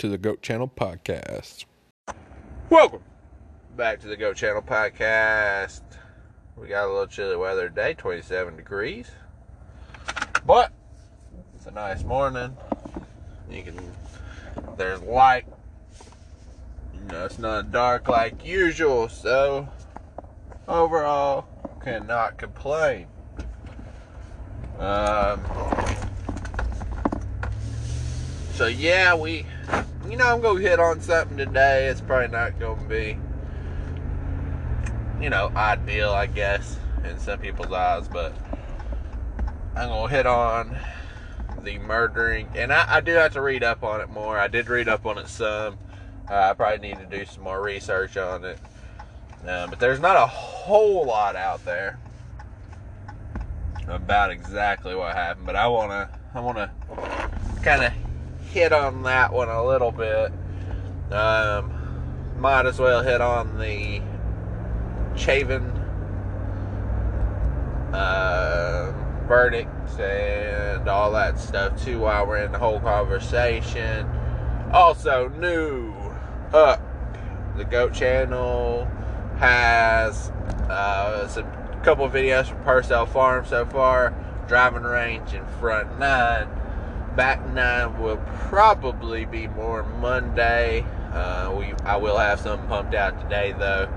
to the Goat Channel Podcast. Welcome back to the Goat Channel podcast. We got a little chilly weather today, 27 degrees. But it's a nice morning. You can there's light. You know, it's not dark like usual, so overall cannot complain. Um so yeah, we you know, I'm gonna hit on something today. It's probably not gonna be, you know, ideal, I guess, in some people's eyes, but I'm gonna hit on the murdering, and I, I do have to read up on it more. I did read up on it some. Uh, I probably need to do some more research on it, uh, but there's not a whole lot out there about exactly what happened. But I wanna, I wanna kind of hit on that one a little bit. Um, might as well hit on the Chauvin uh, verdicts and all that stuff too while we're in the whole conversation. Also, new up the Goat Channel has uh, some couple videos from Purcell Farm so far. Driving range in front nine back nine will probably be more Monday. Uh, we I will have some pumped out today though.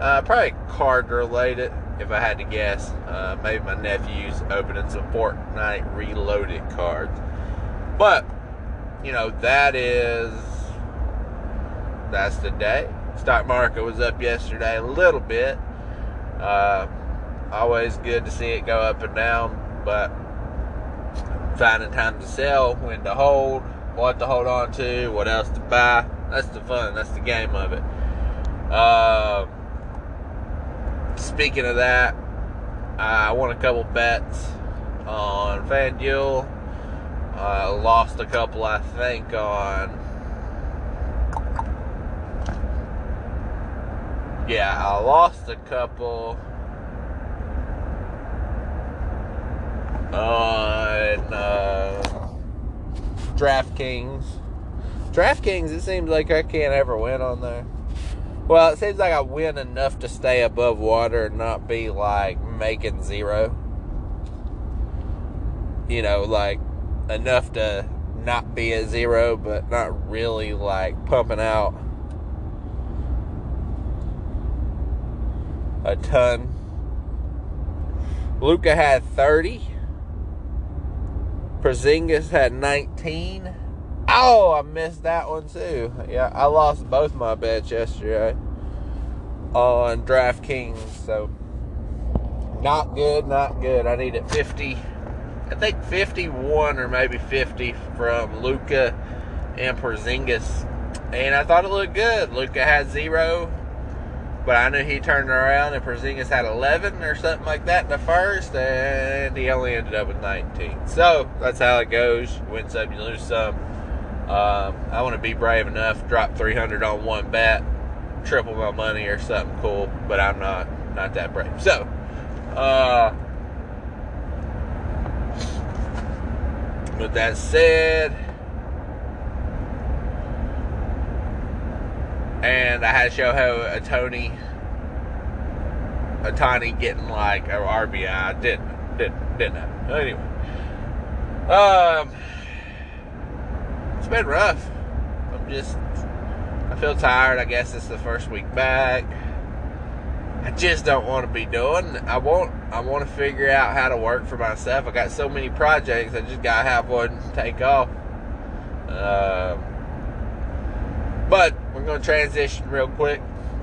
Uh, probably card related if I had to guess. Uh, maybe my nephew's opening some Fortnite Reloaded cards. But you know that is that's the day. Stock market was up yesterday a little bit. Uh, always good to see it go up and down, but finding time to sell, when to hold, what to hold on to, what else to buy. That's the fun. That's the game of it. Uh, speaking of that, I won a couple bets on FanDuel. Uh, lost a couple, I think, on. Yeah, I lost a couple on uh, DraftKings. DraftKings, it seems like I can't ever win on there. Well, it seems like I win enough to stay above water and not be like making zero. You know, like enough to not be at zero, but not really like pumping out a ton. Luka had 30. Porzingis had 19. Oh, I missed that one too. Yeah, I lost both my bets yesterday on DraftKings. So, not good, not good. I need needed 50, I think 51 or maybe 50 from Luka and Porzingis. And I thought it looked good. Luka had zero. But I knew he turned around and Porzingis had 11 or something like that in the first, and he only ended up with 19. So that's how it goes. Win some, you lose some. Um, I want to be brave enough, drop 300 on one bet, triple my money or something cool, but I'm not not that brave. So, uh, with that said. And I had how Ohtani, a Tony getting like a RBI. Didn't, didn't, didn't happen. Anyway, um, it's been rough. I'm just, I feel tired. I guess it's the first week back. I just don't want to be doing. I want, I want to figure out how to work for myself. I got so many projects. I just gotta have one take off. Um. But going to transition real quick.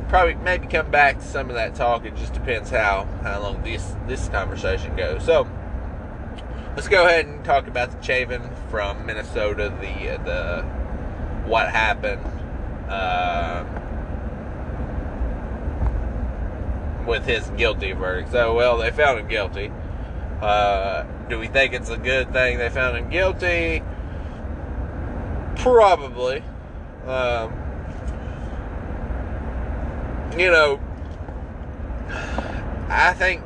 Probably maybe come back to some of that talk. It just depends how how long this this conversation goes. So let's go ahead and talk about the Chauvin from Minnesota. The uh, the what happened uh, with his guilty verdict. So well, they found him guilty. Uh, do we think it's a good thing they found him guilty? Probably. Um, you know, I think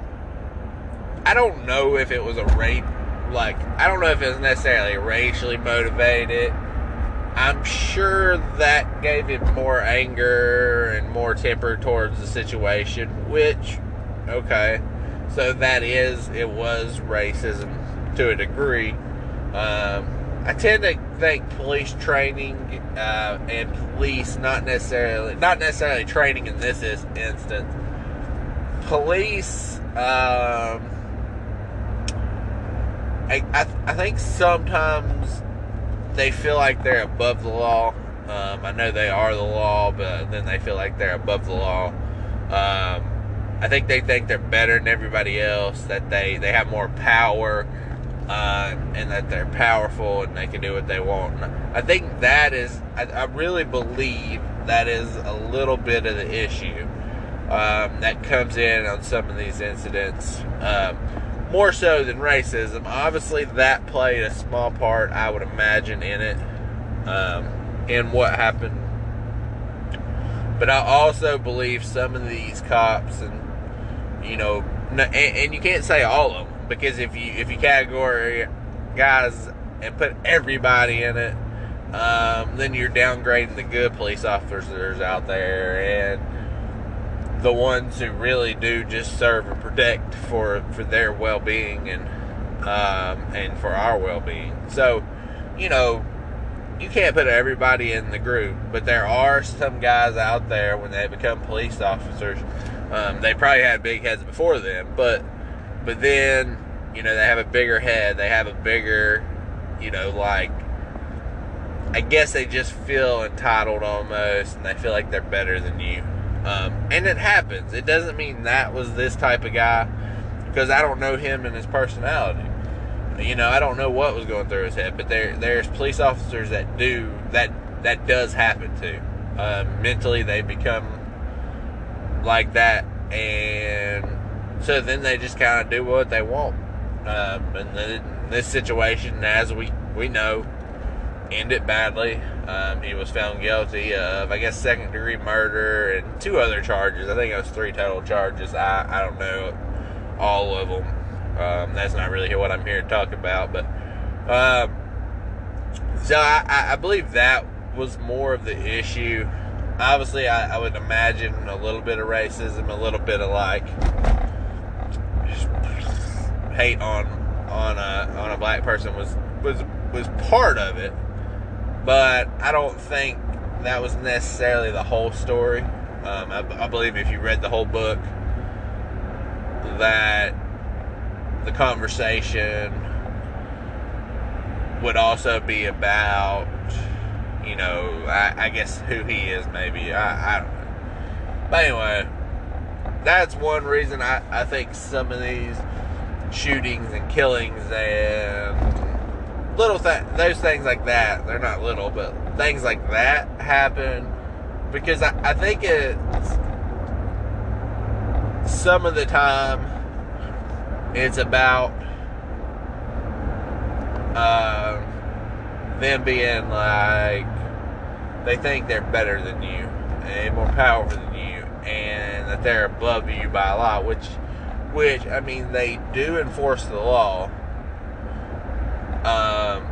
I don't know if it was a rape. Like I don't know if it was necessarily racially motivated. I'm sure that gave him more anger and more temper towards the situation, which, okay. So that is, it was racism to a degree. Um, I tend to think police training uh, and police not necessarily not necessarily training in this is, instance. Police, um, I I, I think sometimes they feel like they're above the law. Um, I know they are the law, but then they feel like they're above the law. Um, I think they think they're better than everybody else. That they they have more power uh, and that they're powerful and they can do what they want. I think that is, I, I, really believe that is a little bit of the issue um, that comes in on some of these incidents. Um, more so than racism. Obviously, that played a small part, I would imagine, in it, um, in what happened. But I also believe some of these cops, and you know, and, and you can't say all of them because if you if you category guys and put everybody in it, um, then you're downgrading the good police officers out there and the ones who really do just serve and protect for for their well being and um, and for our well being. So, you know, you can't put everybody in the group, but there are some guys out there when they become police officers. Um, they probably had big heads before them, but but then you know they have a bigger head. They have a bigger you know like i guess they just feel entitled almost and they feel like they're better than you. Um, and it happens. It doesn't mean that was this type of guy because i don't know him and his personality. You know i don't know what was going through his head but there there's police officers that do that that does happen to um, mentally they become like that and so then they just kind of do what they want um, and then this situation, as we, we know, ended badly. Um, he was found guilty of, I guess, second degree murder and two other charges. I think it was three total charges. I, I don't know all of them. Um, that's not really what I'm here to talk about. But um, so I, I believe that was more of the issue. Obviously, I, I would imagine a little bit of racism, a little bit of like hate on on a on a black person was was was part of it, but I don't think that was necessarily the whole story. Um, I, I believe if you read the whole book, that the conversation would also be about, you know, I, I guess who he is, maybe. I, I don't know. But anyway, that's one reason I, I think some of these shootings and killings and little th- those things like that. They're not little, but things like that happen because I, I think it's some of the time it's about uh, them being like they think they're better than you and more powerful than you and that they're above you by a lot, which which I mean they do enforce the law, um,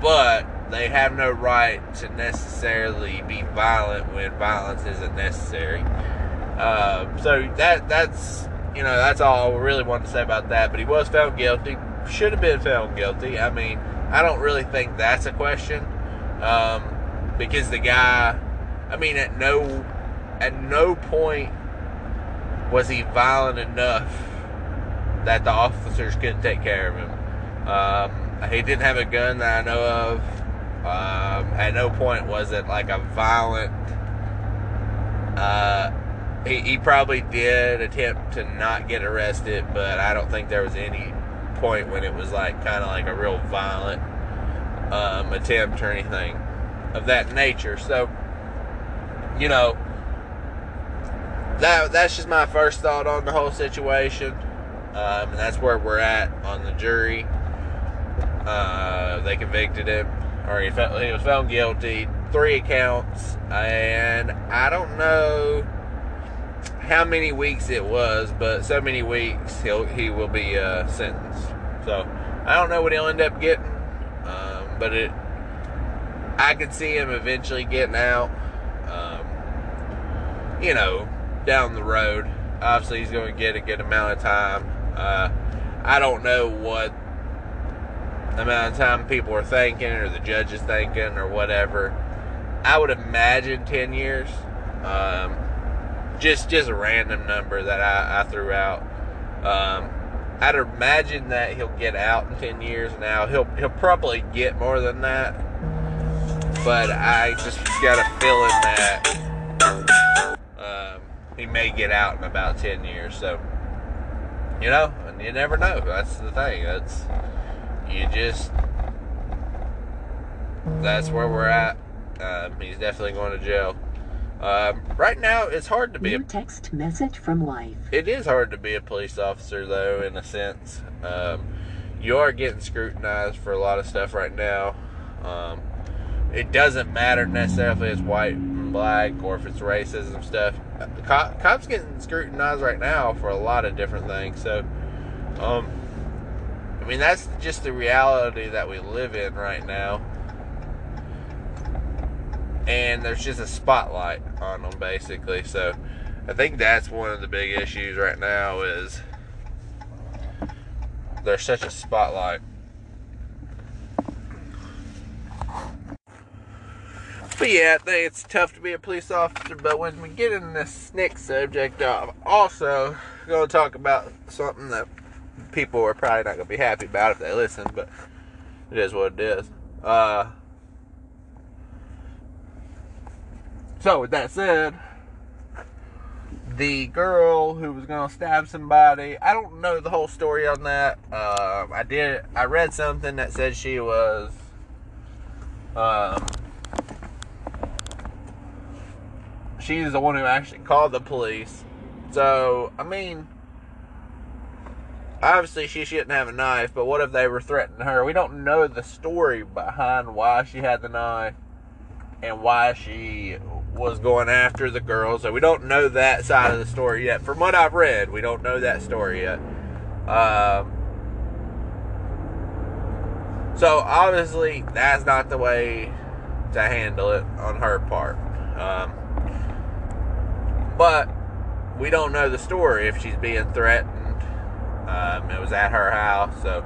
but they have no right to necessarily be violent when violence isn't necessary. Um, so that that's you know that's all I really want to say about that. But he was found guilty. Should have been found guilty. I mean, I don't really think that's a question um, because the guy. I mean, at no at no point was he violent enough that the officers couldn't take care of him. Um, he didn't have a gun that I know of. Um, at no point was it like a violent. Uh, he, he probably did attempt to not get arrested, but I don't think there was any point when it was like kind of like a real violent um, attempt or anything of that nature. So, you know, that that's just my first thought on the whole situation um, and that's where we're at on the jury. Uh, they convicted him, or he, he was found guilty, three counts, and I don't know how many weeks it was, but so many weeks he'll he will be uh, sentenced. So I don't know what he'll end up getting, um, but it I could see him eventually getting out. Um, you know, down the road. Obviously, he's going to get a good amount of time. Uh, I don't know what amount of time people are thinking, or the judge is thinking, or whatever. I would imagine ten years. Um, just just a random number that I, I threw out. Um, I'd imagine that he'll get out in ten years. Now he'll he'll probably get more than that, but I just got a feeling that um, he may get out in about ten years. So you know, and you never know. That's the thing. That's you just that's where we're at. Um, he's definitely going to jail. Um, right now, it's hard to be. New A, text message from life. it is hard to be a police officer, though, in a sense. Um, you are getting scrutinized for a lot of stuff right now. Um, it doesn't matter necessarily if it's white black or if it's racism stuff. Cop, cops getting scrutinized right now for a lot of different things. So, um, I mean, that's just the reality that we live in right now. And there's just a spotlight on them, basically. So, I think that's one of the big issues right now is there's such a spotlight. But yeah, I think it's tough to be a police officer. But when we get in this next subject, I'm also going to talk about something that people are probably not going to be happy about if they listen, but it is what it is. Uh, so, with that said, the girl who was going to stab somebody, I don't know the whole story on that. Um, I did, I read something that said she was. Um, she's the one who actually called the police. So, I mean, obviously she shouldn't have a knife, but what if they were threatening her? We don't know the story behind why she had the knife and why she was going after the girl. So we don't know that side of the story yet. From what I've read, we don't know that story yet. Um, so obviously, that's not the way to handle it on her part. Um, but we don't know the story if she's being threatened. Um, it was at her house, so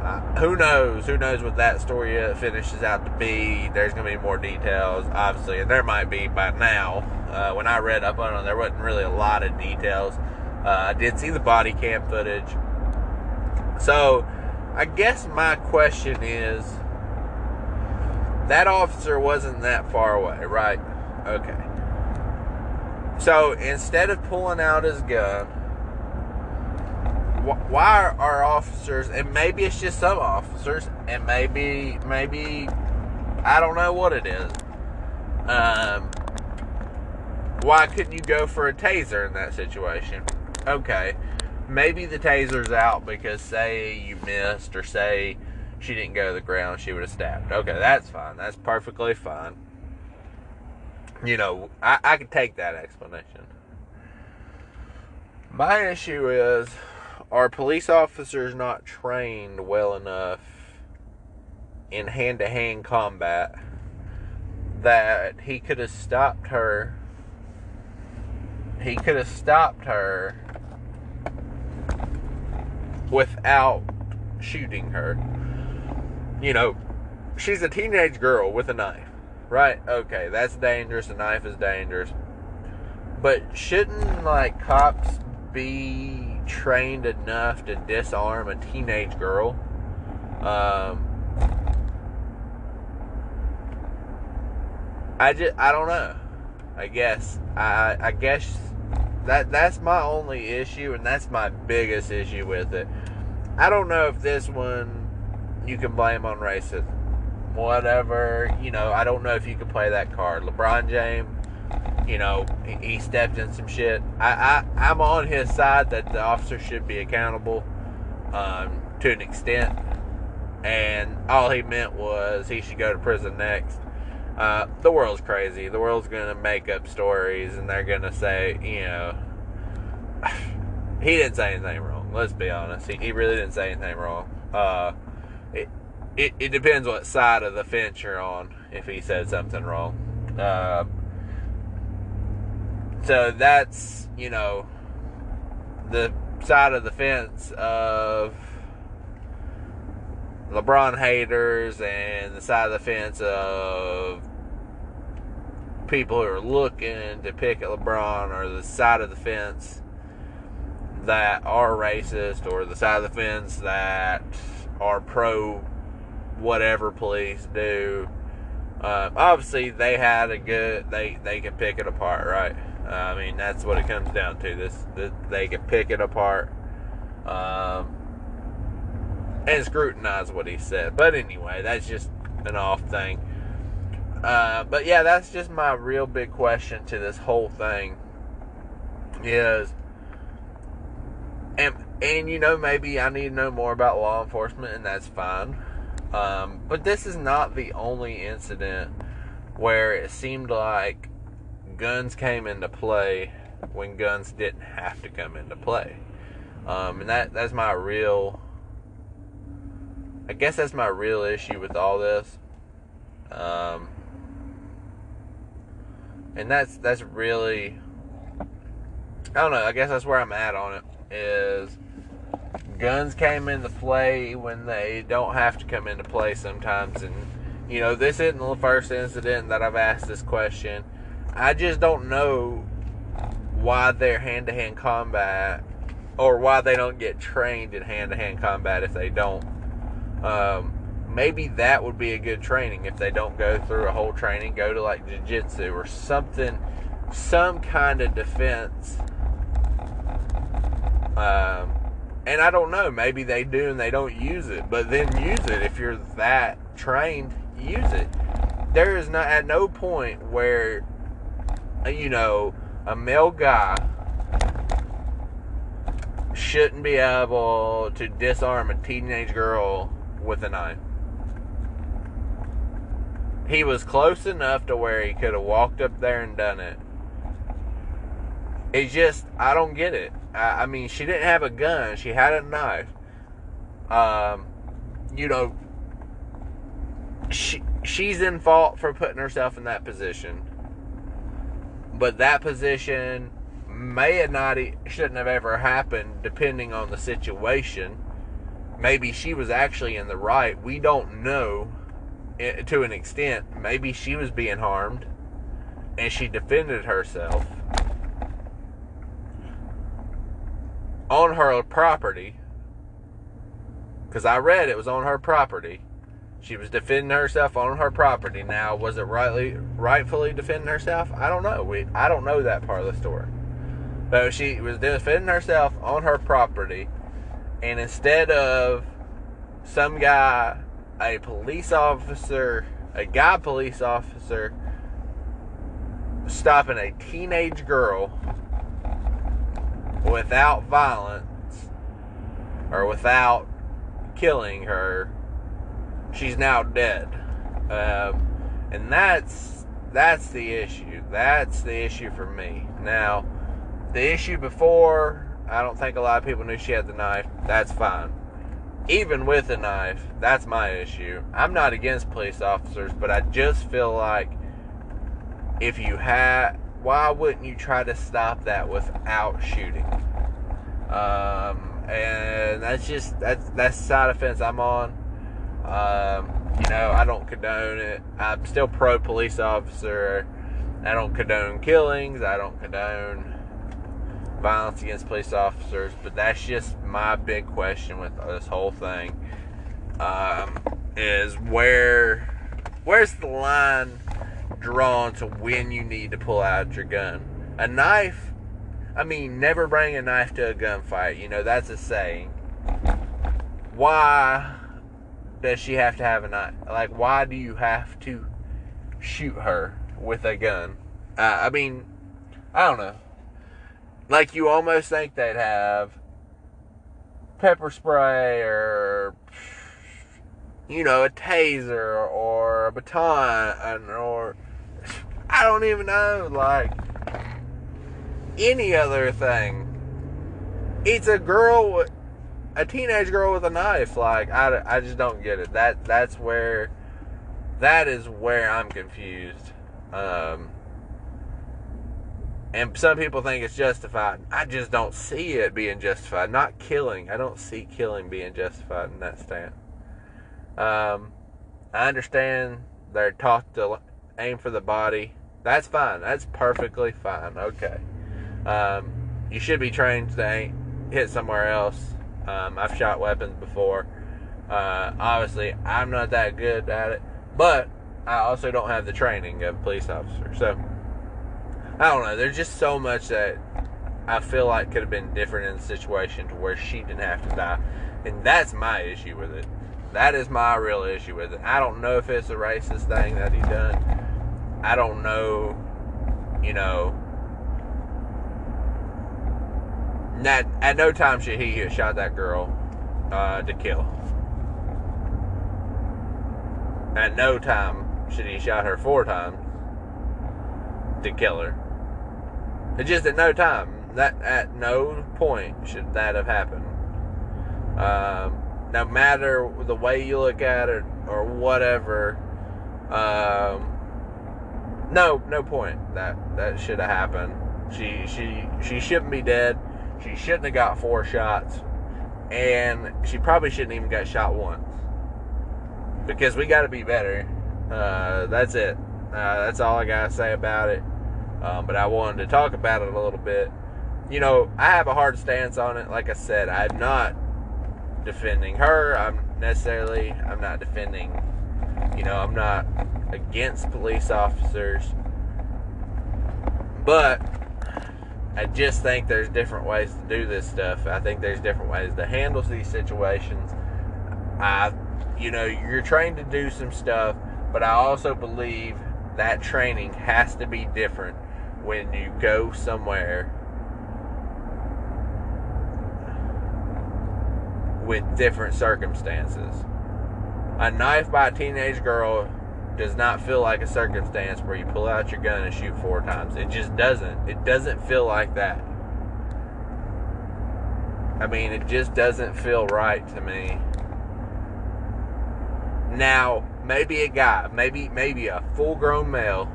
uh, who knows? Who knows what that story finishes out to be? There's going to be more details, obviously, and there might be by now. Uh, when I read up on it, there wasn't really a lot of details. Uh, I did see the body cam footage. So, I guess my question is that officer wasn't that far away, right? Okay. So instead of pulling out his gun, why are our officers, and maybe it's just some officers, and maybe, maybe, I don't know what it is. Um, why couldn't you go for a taser in that situation? Okay, maybe the taser's out because say you missed, or say she didn't go to the ground, she would have stabbed. Okay, that's fine. That's perfectly fine you know, I, I can take that explanation. My issue is are police officers not trained well enough in hand to hand combat that he could have stopped her? He could have stopped her without shooting her. You know, she's a teenage girl with a knife. Right, okay, that's dangerous. A knife is dangerous. But shouldn't, like, cops be trained enough to disarm a teenage girl? Um, I just, I don't know. I guess, I, I guess that that's my only issue, and that's my biggest issue with it. I don't know if this one you can blame on racism whatever. You know, I don't know if you can play that card. LeBron James, you know, he stepped in some shit. I, I I'm on his side that the officer should be accountable um, to an extent, and all he meant was he should go to prison next. Uh, the world's crazy. The world's gonna make up stories, and they're gonna say, you know, he didn't say anything wrong. Let's be honest. He, he really didn't say anything wrong. Uh, it, it, depends what side of the fence you're on if he said something wrong. Uh, so that's, you know, the side of the fence of LeBron haters and the side of the fence of people who are looking to pick at LeBron or the side of the fence that are racist or the side of the fence that are pro whatever police do. Uh, obviously, they had a good. They they can pick it apart, right? Uh, I mean, that's what it comes down to. This, this they can pick it apart, um, and scrutinize what he said. But anyway, that's just an off thing. Uh, but yeah, that's just my real big question to this whole thing. Is and and you know maybe I need to know more about law enforcement, and that's fine. Um, but this is not the only incident where it seemed like guns came into play when guns didn't have to come into play. Um, and that that's my real I guess that's my real issue with all this. Um, and that's that's really I don't know, I guess that's where I'm at on it is guns came into play when they don't have to come into play sometimes. And, you know, this isn't the first incident that I've asked this question. I just don't know why they're hand to hand combat or why they don't get trained in hand to hand combat if they don't. Um, maybe that would be a good training if they don't go through a whole training, go to like jiu jitsu or something, some kind of defense. Um, and I don't know, maybe they do and they don't use it, but then use it if you're that trained, use it. There is not at no point where you know a male guy shouldn't be able to disarm a teenage girl with a knife. He was close enough to where he could have walked up there and done it. It's just I don't get it. I, mean, she didn't have a gun; she had a knife. Um, you know, she she's in fault for putting herself in that position. But that position may have not shouldn't have ever happened, depending on the situation. Maybe she was actually in the right. We don't know eh, to an extent. Maybe she was being harmed, and she defended herself on her property because I read it was on her property. She was defending herself on her property. Now, was it rightly, rightfully defending herself? I don't know. We, I don't know that part of the story. But she was defending herself on her property, and instead of some guy, a police officer, a guy police officer, stopping a teenage girl without violence or without killing her, she's now dead. Um, and that's that's the issue. That's the issue for me. Now, the issue before, I don't think a lot of people knew she had the knife. That's fine. Even with the knife, that's my issue. I'm not against police officers, but I just feel like if you had why wouldn't you try to stop that without shooting? Um, and that's just that's that's side of fence I'm on. Um, you know, I don't condone it. I'm still pro police officer. I don't condone killings. I don't condone violence against police officers. But that's just my big question with this whole thing. Um, is where where's the line drawn to when you need to pull out your gun. A knife, I mean, never bring a knife to a gunfight. You know, that's a saying. Why does she have to have a knife? Like, why do you have to shoot her with a gun? Uh, I mean, I don't know. Like, you almost think they'd have pepper spray or you know, a taser or a baton or I don't even know, like any other thing. It's a girl a teenage girl with a knife. Like I, I just don't get it. That that's where that is where I'm confused. Um, and some people think it's justified. I just don't see it being justified. Not killing. I don't see killing being justified in that stance. Um, I understand they're taught to aim for the body. That's fine. That's perfectly fine. Okay. Um, you should be trained to hit somewhere else. Um, I've shot weapons before. Uh, obviously, I'm not that good at it, but I also don't have the training of a police officer. So, I don't know. There's just so much that I feel like could have been different in the situation to where she didn't have to die. And that's my issue with it. That is my real issue with it. I don't know if it's a racist thing that he done. I don't know, you know. Not, at no time should he have shot that girl uh, to kill. At no time should he shot her four times to kill her. It just at no time. That at no point should that have happened. Um, no matter the way you look at it or whatever, um, no, no point that that should have happened. She she she shouldn't be dead. She shouldn't have got four shots, and she probably shouldn't even got shot once. Because we got to be better. Uh, that's it. Uh, that's all I gotta say about it. Um, but I wanted to talk about it a little bit. You know, I have a hard stance on it. Like I said, I'm not defending her. I'm necessarily. I'm not defending. You know, I'm not against police officers. But I just think there's different ways to do this stuff. I think there's different ways to handle these situations. I, you know, you're trained to do some stuff, but I also believe that training has to be different when you go somewhere with different circumstances. A knife by a teenage girl does not feel like a circumstance where you pull out your gun and shoot four times. It just doesn't. It doesn't feel like that. I mean, it just doesn't feel right to me. Now, maybe a guy, maybe maybe a full-grown male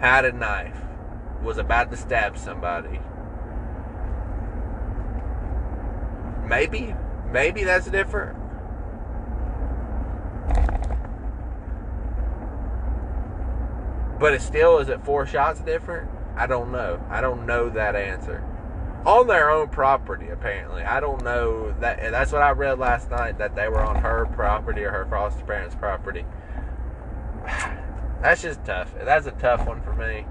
had a knife, was about to stab somebody. Maybe, maybe that's different. But it still is it four shots different? I don't know. I don't know that answer. On their own property, apparently. I don't know that. That's what I read last night that they were on her property or her foster parents' property. That's just tough. That's a tough one for me.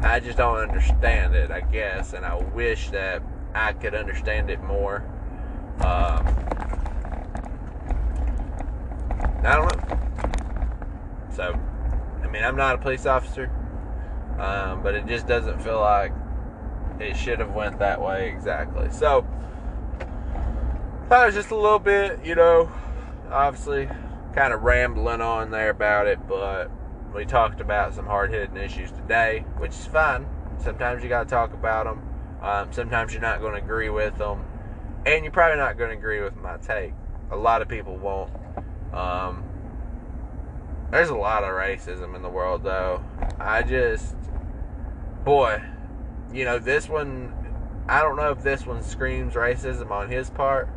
I just don't understand it. I guess, and I wish that I could understand it more. Um, I don't know. So, mean, I'm not a police officer, um, but it just doesn't feel like it should have went that way exactly. So, that was just a little bit, you know, obviously kind of rambling on there about it, but we talked about some hard hitting issues today, which is fine. Sometimes you got to talk about them. Um, sometimes you're not going to agree with them, and you're probably not going to agree with my take. A lot of people won't. Um, there's a lot of racism in the world, though. I just, boy, you know, this one, I don't know if this one screams racism on his part,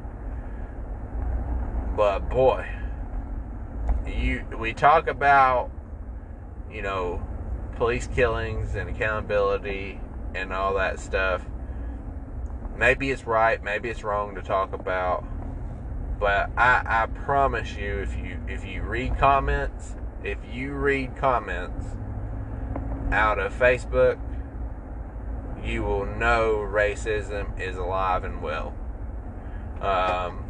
but boy, you we talk about, you know, police killings and accountability and all that stuff. Maybe it's right, maybe it's wrong to talk about, but I, I promise you, if you if you read comments, if you read comments out of Facebook, you will know racism is alive and well. Um,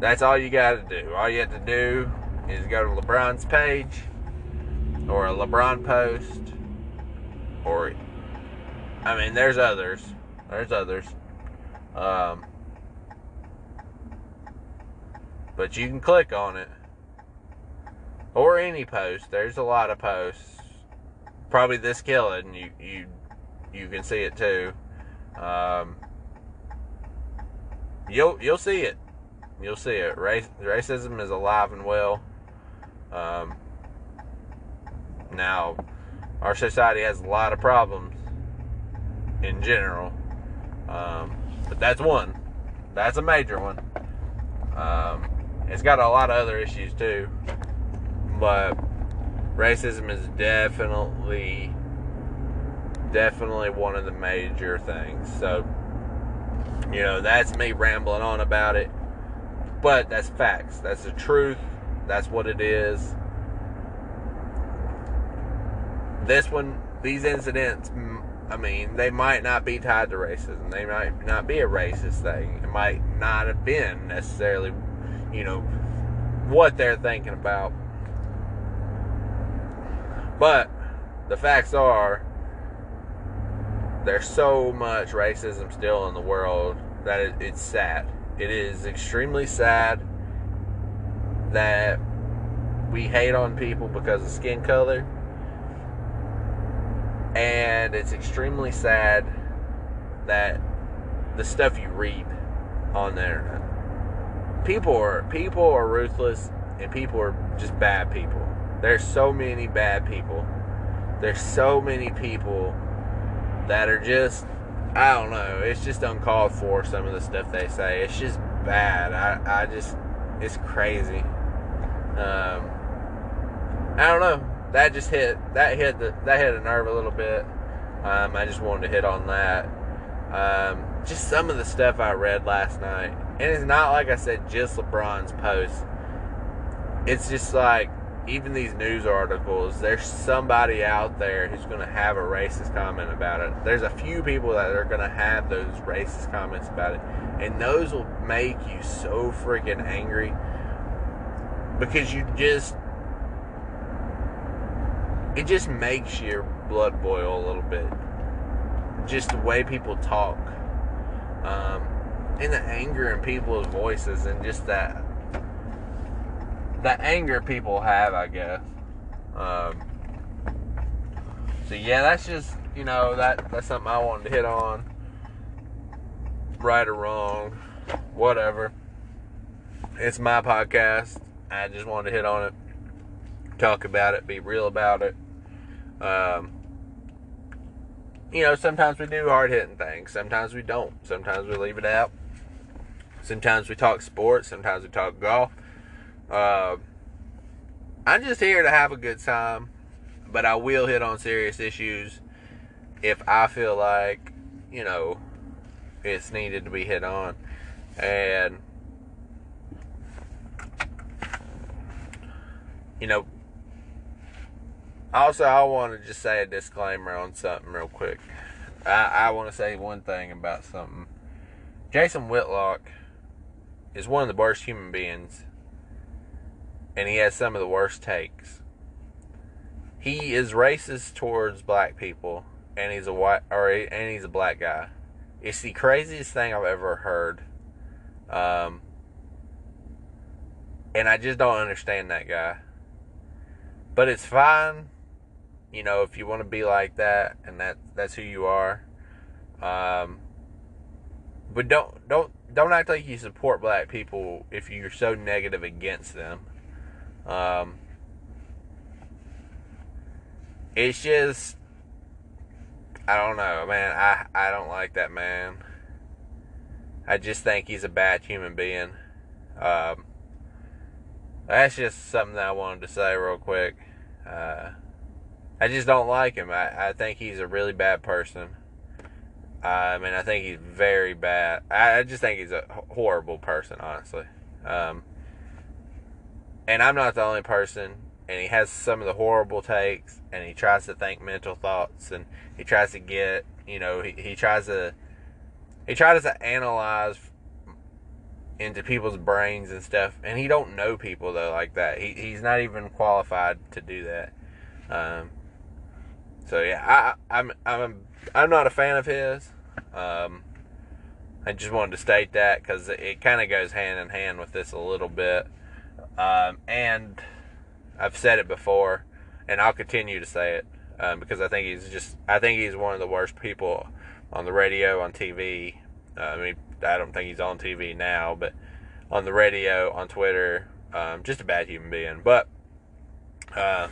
that's all you got to do. All you have to do is go to LeBron's page or a LeBron post or I mean there's others. There's others. Um, but you can click on it or any post. There's a lot of posts. Probably this killing you you you can see it too. Um, you'll you'll see it. You'll see it. Race, racism is alive and well. Um, now, our society has a lot of problems in general, um, but that's one. That's a major one. Um, it's got a lot of other issues too, but racism is definitely, definitely one of the major things. So, you know, that's me rambling on about it, but that's facts. That's the truth. That's what it is. This one, these incidents, I mean, they might not be tied to racism. They might not be a racist thing. It might not have been necessarily, you know, what they're thinking about. But the facts are there's so much racism still in the world that it, it's sad. It is extremely sad that we hate on people because of skin color. And it's extremely sad that the stuff you read on the internet. People are people are ruthless and people are just bad people. There's so many bad people. There's so many people that are just I don't know. It's just uncalled for. Some of the stuff they say. It's just bad. I I just it's crazy. Um, I don't know. That just hit that hit the that hit a nerve a little bit. Um, I just wanted to hit on that. Um, just some of the stuff I read last night, and it's not like I said just LeBron's post. It's just like even these news articles, there's somebody out there who's going to have a racist comment about it. There's a few people that are going to have those racist comments about it. And those will make you so freaking angry because you just. It just makes your blood boil a little bit. Just the way people talk. Um, and the anger in people's voices and just that the anger people have, I guess. Um, so yeah, that's just you know that that's something I wanted to hit on. Right or wrong, whatever. It's my podcast. I just wanted to hit on it, talk about it, be real about it. Um, you know, sometimes we do hard hitting things. Sometimes we don't. Sometimes we leave it out. Sometimes we talk sports. Sometimes we talk golf uh, I'm just here to have a good time, but I will hit on serious issues if I feel like, you know, it's needed to be hit on. And, you know, also, I want to just say a disclaimer on something real quick. I, I want to say one thing about something. Jason Whitlock is one of the worst human beings and he has some of the worst takes. He is racist towards black people, and he's a white or and he's a black guy. It's the craziest thing I've ever heard. Um, and I just don't understand that guy. But it's fine, you know, if you want to be like that, and that that's who you are. Um, but don't don't don't act like you support black people if you're so negative against them. Um, it's just, I don't know, man. I, I don't like that man. I just think he's a bad human being. Um, that's just something that I wanted to say real quick. Uh, I just don't like him. I, I think he's a really bad person. I mean, I think he's very bad. I, I just think he's a horrible person, honestly. Um, and I'm not the only person. And he has some of the horrible takes, and he tries to think mental thoughts, and he tries to get, you know, he, he tries to, he tries to analyze into people's brains and stuff, and he don't know people though like that. He he's not even qualified to do that. Um, so yeah, I, I'm I'm I'm not a fan of his. Um, I just wanted to state that because it, it kind of goes hand in hand with this a little bit. Um, and I've said it before, and I'll continue to say it um, because I think he's just I think he's one of the worst people on the radio, on TV. Uh, I mean, I don't think he's on TV now, but on the radio, on Twitter, um, just a bad human being. But uh,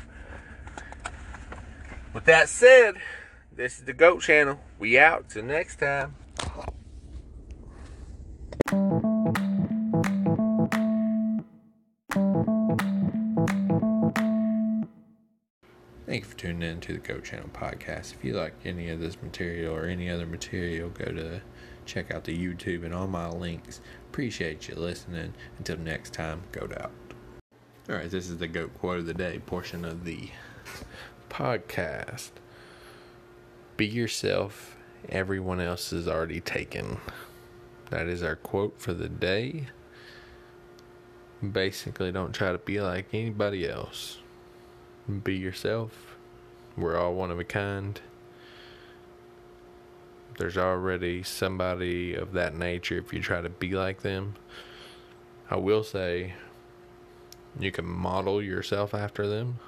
with that said, this is the Goat Channel. We out. Till next time. Thank you for tuning in to the Goat Channel podcast. If you like any of this material or any other material, go to check out the YouTube and all my links. Appreciate you listening. Until next time, goat out. All right, this is the Goat Quote of the Day portion of the podcast. Be yourself, everyone else is already taken. That is our quote for the day. Basically, don't try to be like anybody else be yourself. We're all one of a kind. There's already somebody of that nature if you try to be like them. I will say you can model yourself after them.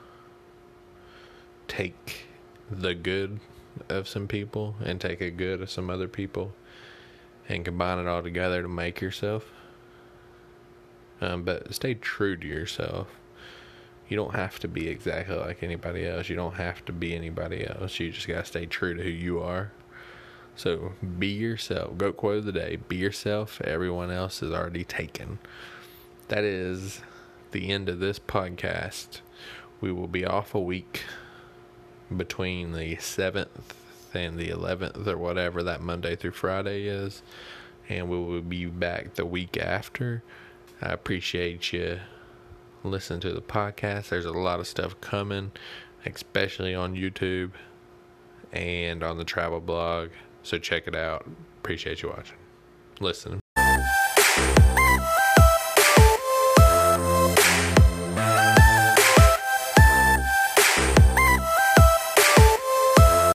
Take the good of some people and take a good of some other people and combine it all together to make yourself. Um, but stay true to yourself you don't have to be exactly like anybody else. You don't have to be anybody else. You just gotta stay true to who you are. So be yourself. Goat quote of the day. Be yourself. Everyone else is already taken. That is the end of this podcast. We will be off a week between the 7th and the 11th or whatever that Monday through Friday is. And we will be back the week after. I appreciate you listen to the podcast. There's a lot of stuff coming, especially on YouTube and on the travel blog. So check it out. Appreciate you watching. Listening.